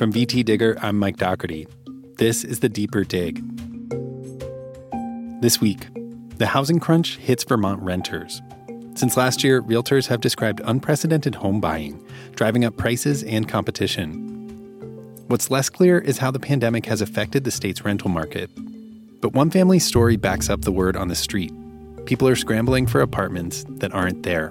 From VT Digger, I'm Mike Dougherty. This is the Deeper Dig. This week, the housing crunch hits Vermont renters. Since last year, realtors have described unprecedented home buying, driving up prices and competition. What's less clear is how the pandemic has affected the state's rental market. But one family's story backs up the word on the street. People are scrambling for apartments that aren't there.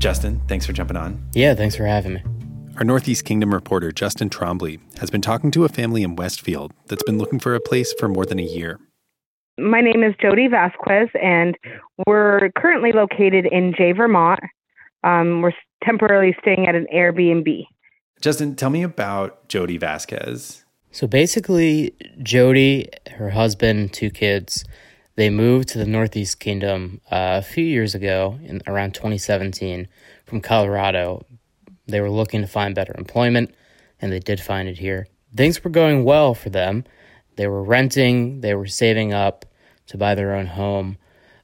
Justin, thanks for jumping on. Yeah, thanks for having me. Our Northeast Kingdom reporter, Justin Trombly, has been talking to a family in Westfield that's been looking for a place for more than a year. My name is Jody Vasquez, and we're currently located in Jay, Vermont. Um, we're temporarily staying at an Airbnb. Justin, tell me about Jody Vasquez. So basically, Jody, her husband, two kids, they moved to the Northeast Kingdom uh, a few years ago, in around 2017, from Colorado. They were looking to find better employment, and they did find it here. Things were going well for them. They were renting, they were saving up to buy their own home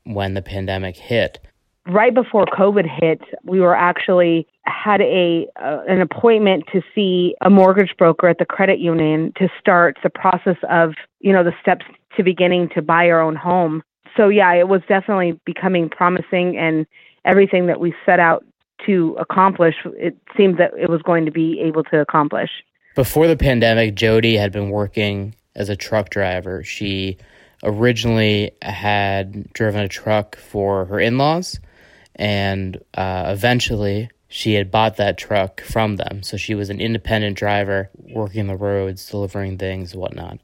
when the pandemic hit. Right before COVID hit, we were actually had a uh, an appointment to see a mortgage broker at the credit union to start the process of you know the steps to beginning to buy our own home. So yeah, it was definitely becoming promising and everything that we set out to accomplish, it seemed that it was going to be able to accomplish. Before the pandemic, Jody had been working as a truck driver. She originally had driven a truck for her in laws, and uh, eventually she had bought that truck from them. So she was an independent driver working the roads, delivering things, whatnot.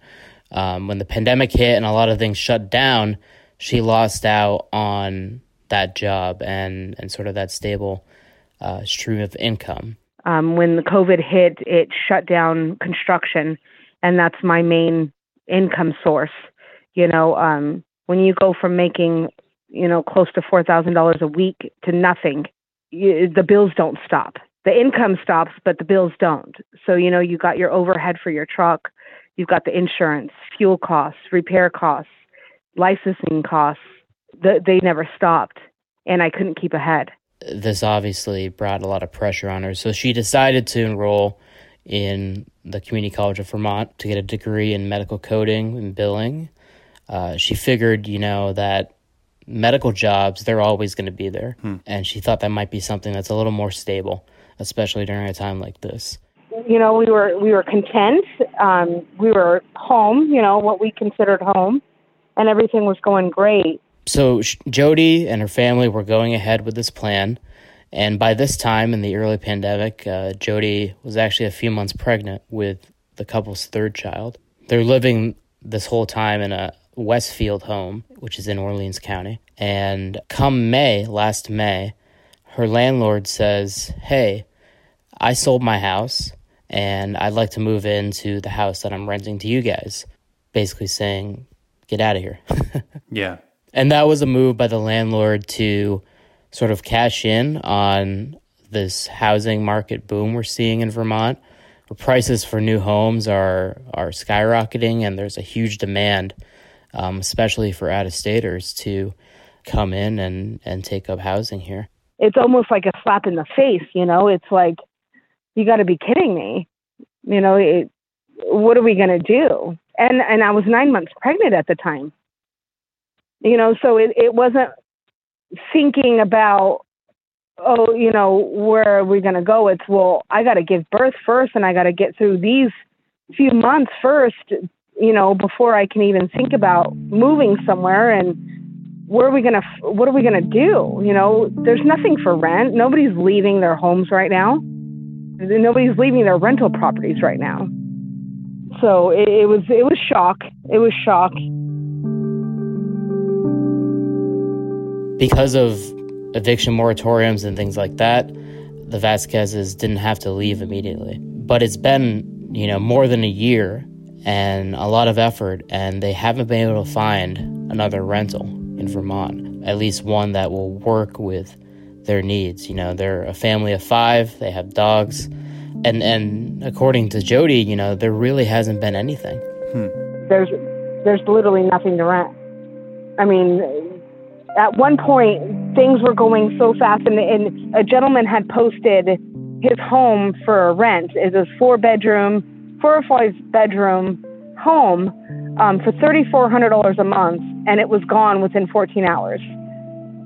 Um, when the pandemic hit and a lot of things shut down, she lost out on that job and, and sort of that stable uh, stream of income. Um, when the COVID hit, it shut down construction, and that's my main income source. You know, um, when you go from making, you know, close to four thousand dollars a week to nothing, you, the bills don't stop. The income stops, but the bills don't. So you know, you got your overhead for your truck, you've got the insurance, fuel costs, repair costs, licensing costs. The, they never stopped, and I couldn't keep ahead this obviously brought a lot of pressure on her. So she decided to enroll in the Community College of Vermont to get a degree in medical coding and billing. Uh, she figured, you know, that medical jobs, they're always going to be there. Hmm. And she thought that might be something that's a little more stable, especially during a time like this. You know, we were we were content. Um, we were home. You know, what we considered home, and everything was going great so Jody and her family were going ahead with this plan. And by this time in the early pandemic, uh, Jody was actually a few months pregnant with the couple's third child. They're living this whole time in a Westfield home, which is in Orleans County. And come May, last May, her landlord says, Hey, I sold my house and I'd like to move into the house that I'm renting to you guys. Basically saying, Get out of here. yeah. And that was a move by the landlord to sort of cash in on this housing market boom we're seeing in Vermont. Where prices for new homes are are skyrocketing, and there's a huge demand, um, especially for out of staters, to come in and and take up housing here. It's almost like a slap in the face, you know. It's like you got to be kidding me, you know. It, what are we going to do? And and I was nine months pregnant at the time you know so it, it wasn't thinking about oh you know where are we going to go it's well i got to give birth first and i got to get through these few months first you know before i can even think about moving somewhere and where are we going to what are we going to do? You know there's nothing for rent. Nobody's leaving their homes right now. Nobody's leaving their rental properties right now. So it, it was it was shock. It was shock. Because of eviction moratoriums and things like that, the Vasquezes didn't have to leave immediately. But it's been, you know, more than a year and a lot of effort, and they haven't been able to find another rental in Vermont, at least one that will work with their needs. You know, they're a family of five, they have dogs, and and according to Jody, you know, there really hasn't been anything. Hmm. There's there's literally nothing to rent. I mean, at one point, things were going so fast. And, and a gentleman had posted his home for rent is a four bedroom, four or five bedroom home um, for $3,400 a month, and it was gone within 14 hours.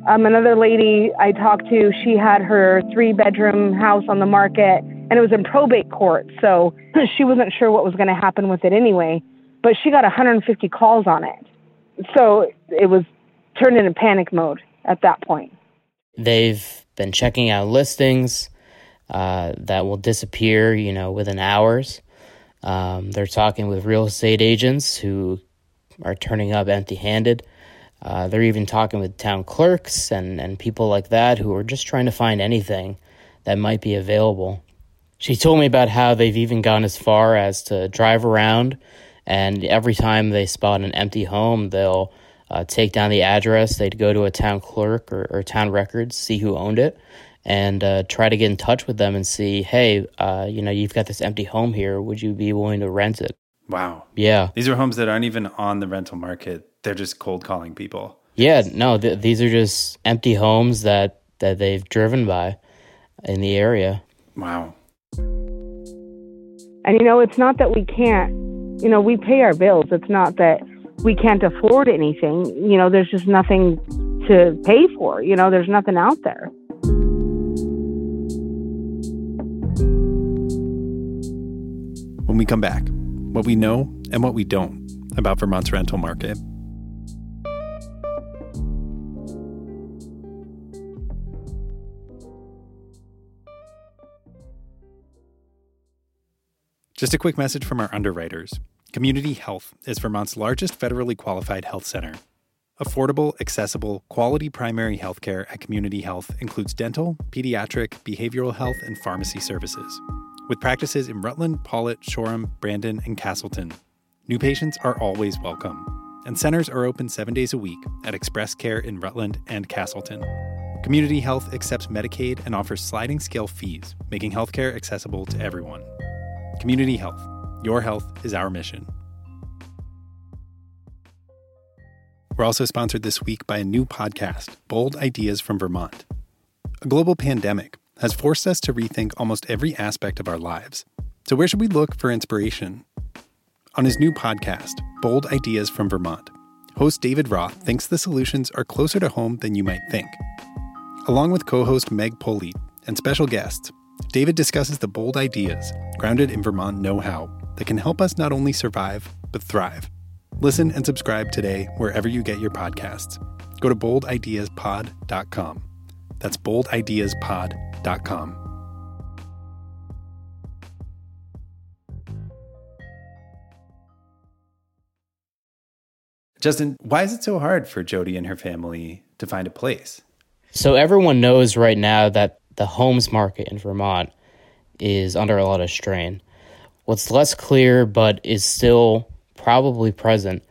Um, another lady I talked to, she had her three bedroom house on the market, and it was in probate court, so she wasn't sure what was going to happen with it anyway. But she got 150 calls on it, so it was turned into panic mode at that point. They've been checking out listings uh, that will disappear, you know, within hours. Um, they're talking with real estate agents who are turning up empty handed. Uh, they're even talking with town clerks and, and people like that who are just trying to find anything that might be available. She told me about how they've even gone as far as to drive around, and every time they spot an empty home, they'll uh, take down the address. They'd go to a town clerk or, or town records, see who owned it, and uh, try to get in touch with them and see, hey, uh, you know, you've got this empty home here. Would you be willing to rent it? Wow. Yeah. These are homes that aren't even on the rental market. They're just cold calling people. Yeah. No, th- these are just empty homes that that they've driven by in the area. Wow. And you know, it's not that we can't. You know, we pay our bills. It's not that we can't afford anything. You know, there's just nothing to pay for. You know, there's nothing out there. When we come back, what we know and what we don't about Vermont's rental market. Just a quick message from our underwriters. Community Health is Vermont's largest federally qualified health center. Affordable, accessible, quality primary health care at Community Health includes dental, pediatric, behavioral health, and pharmacy services with practices in Rutland, Pawlet, Shoreham, Brandon, and Castleton. New patients are always welcome, and centers are open seven days a week at Express Care in Rutland and Castleton. Community Health accepts Medicaid and offers sliding scale fees, making healthcare accessible to everyone. Community Health, your health is our mission. We're also sponsored this week by a new podcast, Bold Ideas from Vermont. A global pandemic has forced us to rethink almost every aspect of our lives. So, where should we look for inspiration? On his new podcast, Bold Ideas from Vermont, host David Roth thinks the solutions are closer to home than you might think. Along with co host Meg Polite and special guests, David discusses the bold ideas grounded in Vermont know how that can help us not only survive, but thrive. Listen and subscribe today wherever you get your podcasts. Go to boldideaspod.com. That's boldideaspod.com. Justin, why is it so hard for Jody and her family to find a place? So everyone knows right now that the homes market in Vermont is under a lot of strain. What's less clear but is still probably present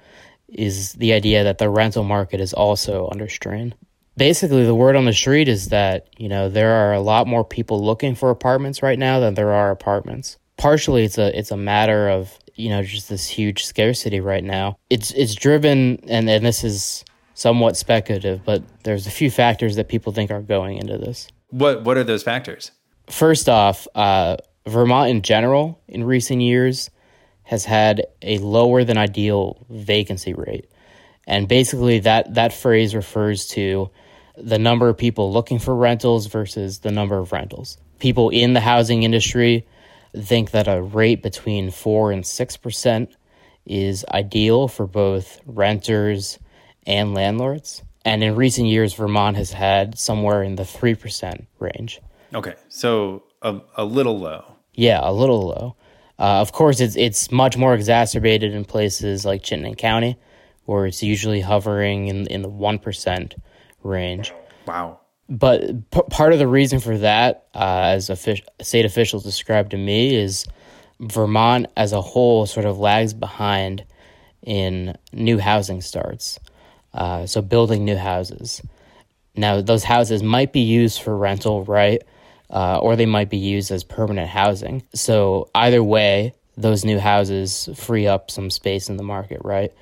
is the idea that the rental market is also under strain. Basically, the word on the street is that, you know, there are a lot more people looking for apartments right now than there are apartments. Partially it's a it's a matter of, you know, just this huge scarcity right now. It's it's driven and, and this is somewhat speculative, but there's a few factors that people think are going into this. What what are those factors? First off, uh, Vermont in general in recent years has had a lower than ideal vacancy rate. And basically that that phrase refers to the number of people looking for rentals versus the number of rentals. People in the housing industry think that a rate between 4 and 6% is ideal for both renters and landlords. And in recent years, Vermont has had somewhere in the 3% range. Okay, so a, a little low. Yeah, a little low. Uh, of course, it's it's much more exacerbated in places like Chittenden County, where it's usually hovering in in the one percent range. Wow. But p- part of the reason for that, uh, as offic- state officials described to me, is Vermont as a whole sort of lags behind in new housing starts. Uh, so building new houses. Now, those houses might be used for rental, right? Uh, or they might be used as permanent housing. So either way, those new houses free up some space in the market, right?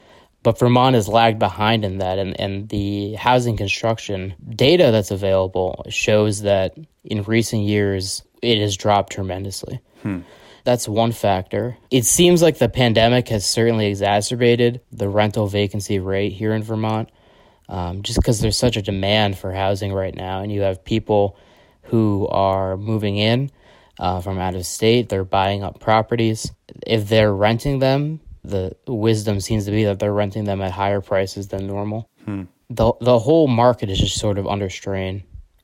But Vermont has lagged behind in that, and, and the housing construction data that's available shows that in recent years it has dropped tremendously. Hmm. That's one factor. It seems like the pandemic has certainly exacerbated the rental vacancy rate here in Vermont, um, just because there's such a demand for housing right now, and you have people who are moving in uh, from out of state. They're buying up properties. If they're renting them, the wisdom seems to be that they're renting them at higher prices than normal. Hmm. The the whole market is just sort of under strain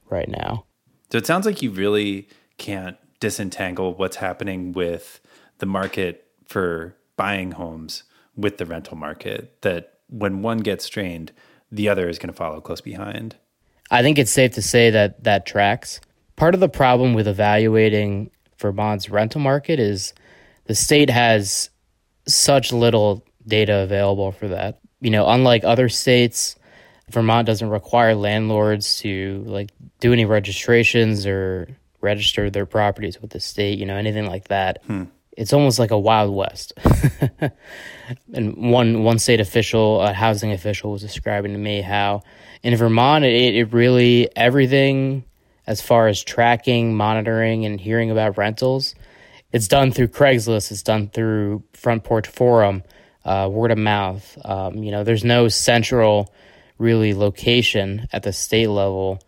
right now. So it sounds like you really can't disentangle what's happening with the market for buying homes with the rental market. That when one gets strained, the other is going to follow close behind. I think it's safe to say that that tracks. Part of the problem with evaluating Vermont's rental market is the state has such little data available for that. You know, unlike other states, Vermont doesn't require landlords to like do any registrations or register their properties with the state, you know, anything like that. Hmm. It's almost like a wild west. and one one state official, a housing official, was describing to me how in Vermont it, it really everything as far as tracking, monitoring, and hearing about rentals, it's done through Craigslist. It's done through Front Porch Forum, uh, word of mouth. Um, you know, there's no central really location at the state level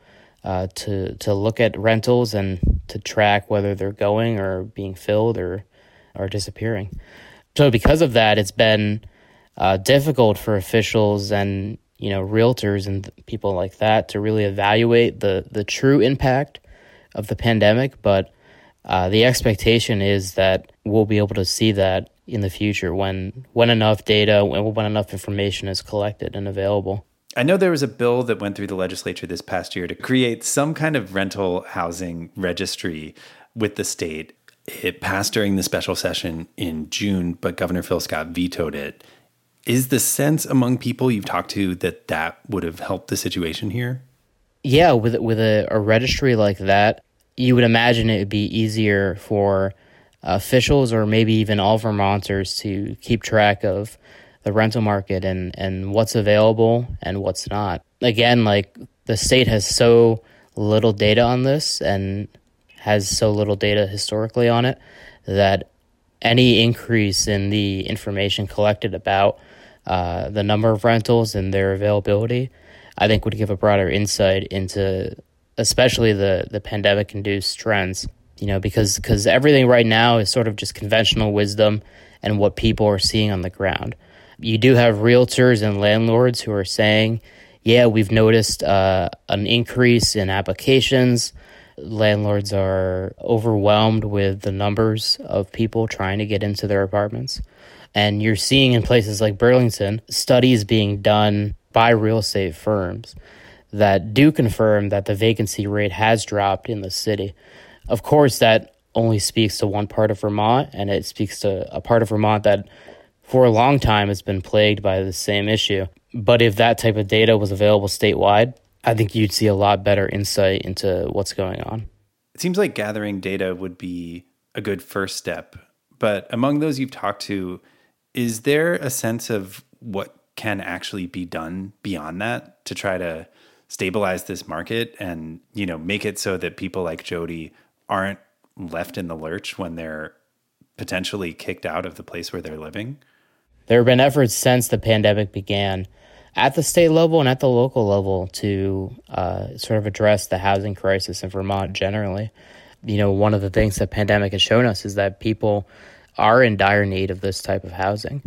uh, to to look at rentals and to track whether they're going or being filled or or disappearing. So because of that, it's been uh, difficult for officials and you know realtors and people like that to really evaluate the the true impact of the pandemic. But uh, the expectation is that we'll be able to see that in the future when when enough data when, when enough information is collected and available. I know there was a bill that went through the legislature this past year to create some kind of rental housing registry with the state. It passed during the special session in June, but Governor Phil Scott vetoed it. Is the sense among people you've talked to that that would have helped the situation here? Yeah, with with a, a registry like that, you would imagine it would be easier for officials or maybe even all Vermonters to keep track of the rental market and, and what's available and what's not. Again, like the state has so little data on this and has so little data historically on it that any increase in the information collected about uh, the number of rentals and their availability, I think would give a broader insight into especially the, the pandemic induced trends. You know, because because everything right now is sort of just conventional wisdom and what people are seeing on the ground you do have realtors and landlords who are saying, yeah, we've noticed uh, an increase in applications. Landlords are overwhelmed with the numbers of people trying to get into their apartments. And you're seeing in places like Burlington studies being done by real estate firms that do confirm that the vacancy rate has dropped in the city. Of course, that only speaks to one part of Vermont, and it speaks to a part of Vermont that for a long time has been plagued by the same issue. But if that type of data was available statewide, I think you'd see a lot better insight into what's going on. It seems like gathering data would be a good first step. But among those you've talked to, is there a sense of what can actually be done beyond that to try to stabilize this market and, you know, make it so that people like Jody aren't left in the lurch when they're potentially kicked out of the place where they're living? There have been efforts since the pandemic began at the state level and at the local level to uh, sort of address the housing crisis in Vermont generally. You know, one of the things the pandemic has shown us is that people are in dire need of this type of housing.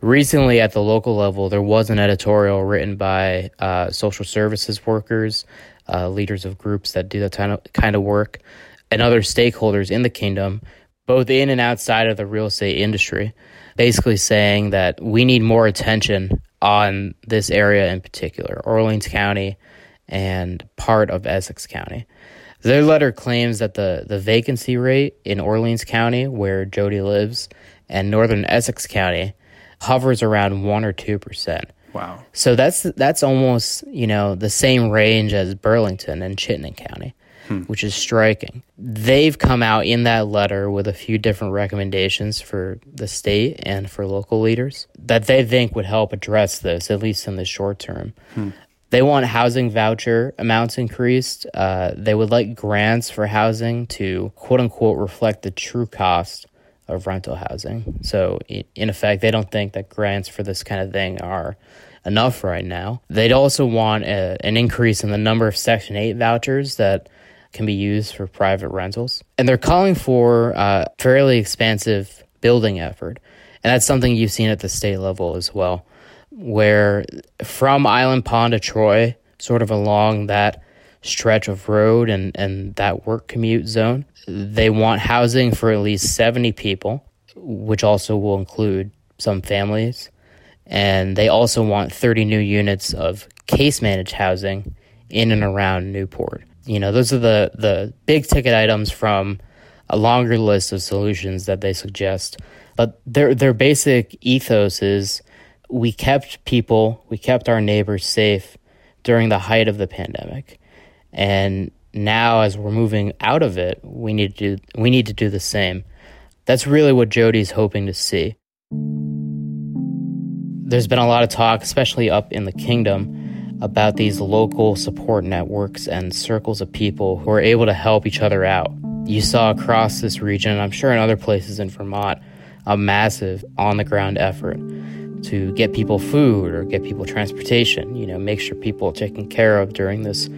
Recently, at the local level, there was an editorial written by uh, social services workers, uh, leaders of groups that do that kind of, work, and other stakeholders in the kingdom, both in and outside of the real estate industry, basically saying that we need more attention on this area in particular, Orleans County and part of Essex County. Their letter claims that the, the vacancy rate in Orleans County, where Jody lives, and northern Essex County hovers around one or two percent. Wow. So that's that's almost, you know, the same range as Burlington and Chittenden County. hmm. which is striking. They've come out in that letter with a few different recommendations for the state and for local leaders that they think would help address this, at least in the short term. Hmm. They want housing voucher amounts increased. Uh, they would like grants for housing to quote unquote reflect the true cost of rental housing. So, in effect, they don't think that grants for this kind of thing are enough right now. They'd also want a, an increase in the number of Section 8 vouchers that can be used for private rentals. And they're calling for a fairly expansive building effort. And that's something you've seen at the state level as well where from Island Pond to Troy, sort of along that stretch of road and, and that work commute zone, they want housing for at least 70 people, which also will include some families. And they also want 30 new units of case managed housing in and around Newport. You know, those are the, the big ticket items from a longer list of solutions that they suggest. But their their basic ethos is we kept people, we kept our neighbors safe during the height of the pandemic. And now as we're moving out of it, we need to do, we need to do the same. That's really what Jody's hoping to see. There's been a lot of talk, especially up in the kingdom, about these local support networks and circles of people who are able to help each other out. You saw across this region, and I'm sure in other places in Vermont, a massive on the ground effort to get people food or get people transportation, you know, make sure people are taken care of during this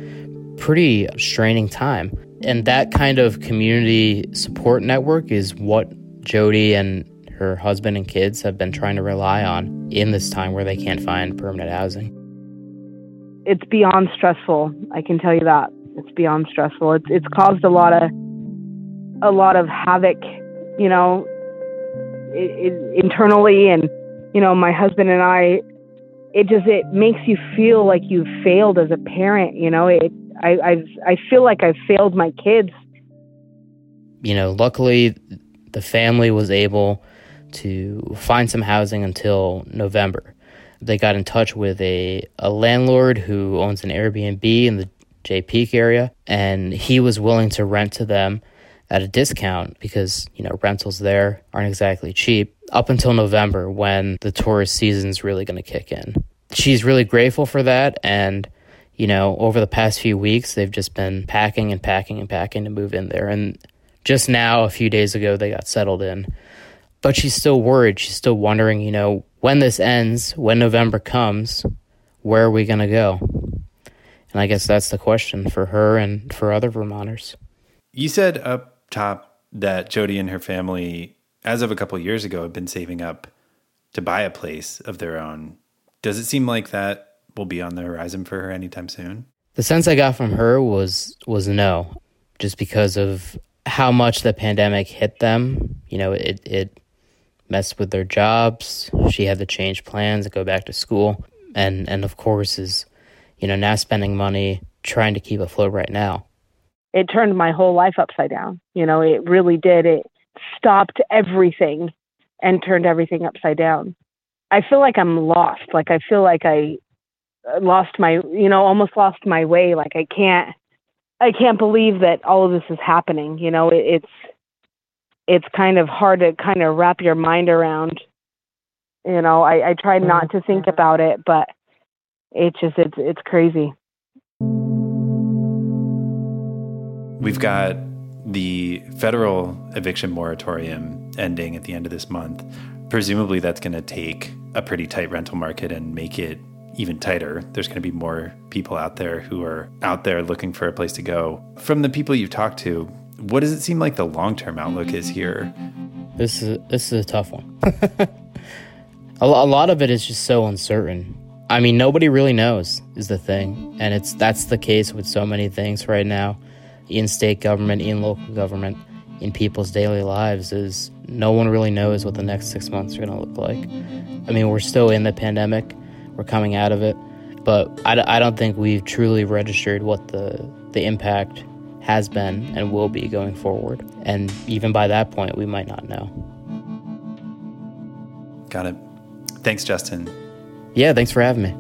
pretty straining time. And that kind of community support network is what Jody and her husband and kids have been trying to rely on in this time where they can't find permanent housing. It's beyond stressful. I can tell you that. It's beyond stressful. It's it's caused a lot of a lot of havoc, you know, it, it, internally and you know, my husband and I, it just it makes you feel like you've failed as a parent. You know, it I I've, I feel like I've failed my kids. You know, luckily the family was able to find some housing until November. They got in touch with a, a landlord who owns an Airbnb in the Jay Peak area, and he was willing to rent to them at a discount because, you know, rentals there aren't exactly cheap up until November when the tourist season is really going to kick in. She's really grateful for that. And, you know, over the past few weeks, they've just been packing and packing and packing to move in there. And just now, a few days ago, they got settled in. But she's still worried. She's still wondering, you know, when this ends, when November comes, where are we going to go? And I guess that's the question for her and for other Vermonters. You said up top that Jody and her family, as of a couple of years ago, have been saving up to buy a place of their own. Does it seem like that will be on the horizon for her anytime soon? The sense I got from her was was no, just because of how much the pandemic hit them. You know, it it messed with their jobs. She had to change plans and go back to school, and and of course is, you know, now spending money trying to keep afloat right now it turned my whole life upside down. You know, it really did. It stopped everything and turned everything upside down. I feel like I'm lost. Like I feel like I lost my, you know, almost lost my way. Like I can't, I can't believe that all of this is happening. You know, it, it's, it's kind of hard to kind of wrap your mind around. You know, I, I try mm-hmm. not to think about it, but it's just, it's, it's crazy. We've got the federal eviction moratorium ending at the end of this month. Presumably, that's going to take a pretty tight rental market and make it even tighter. There's going to be more people out there who are out there looking for a place to go. From the people you've talked to, what does it seem like the long term outlook is here? This is this is a tough one. a, lot of it is just so uncertain. I mean, nobody really knows is the thing, and it's that's the case with so many things right now in state government, in local government, in people's daily lives is no one really knows what the next six months are going to look like. I mean, we're still in the pandemic, we're coming out of it. But I, I don't think we've truly registered what the, the impact has been and will be going forward. And even by that point, we might not know. Got it. Thanks, Justin. Yeah, thanks for having me.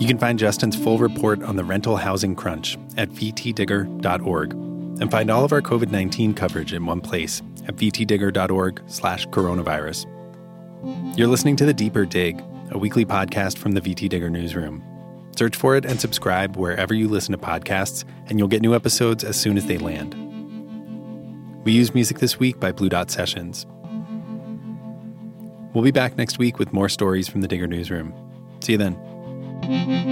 You can find Justin's full report on the rental housing crunch at vtdigger.org and find all of our COVID 19 coverage in one place at vtdigger.org slash coronavirus. You're listening to The Deeper Dig, a weekly podcast from the VT Digger newsroom. Search for it and subscribe wherever you listen to podcasts, and you'll get new episodes as soon as they land. We use music this week by Blue Dot Sessions. We'll be back next week with more stories from the Digger newsroom. See you then.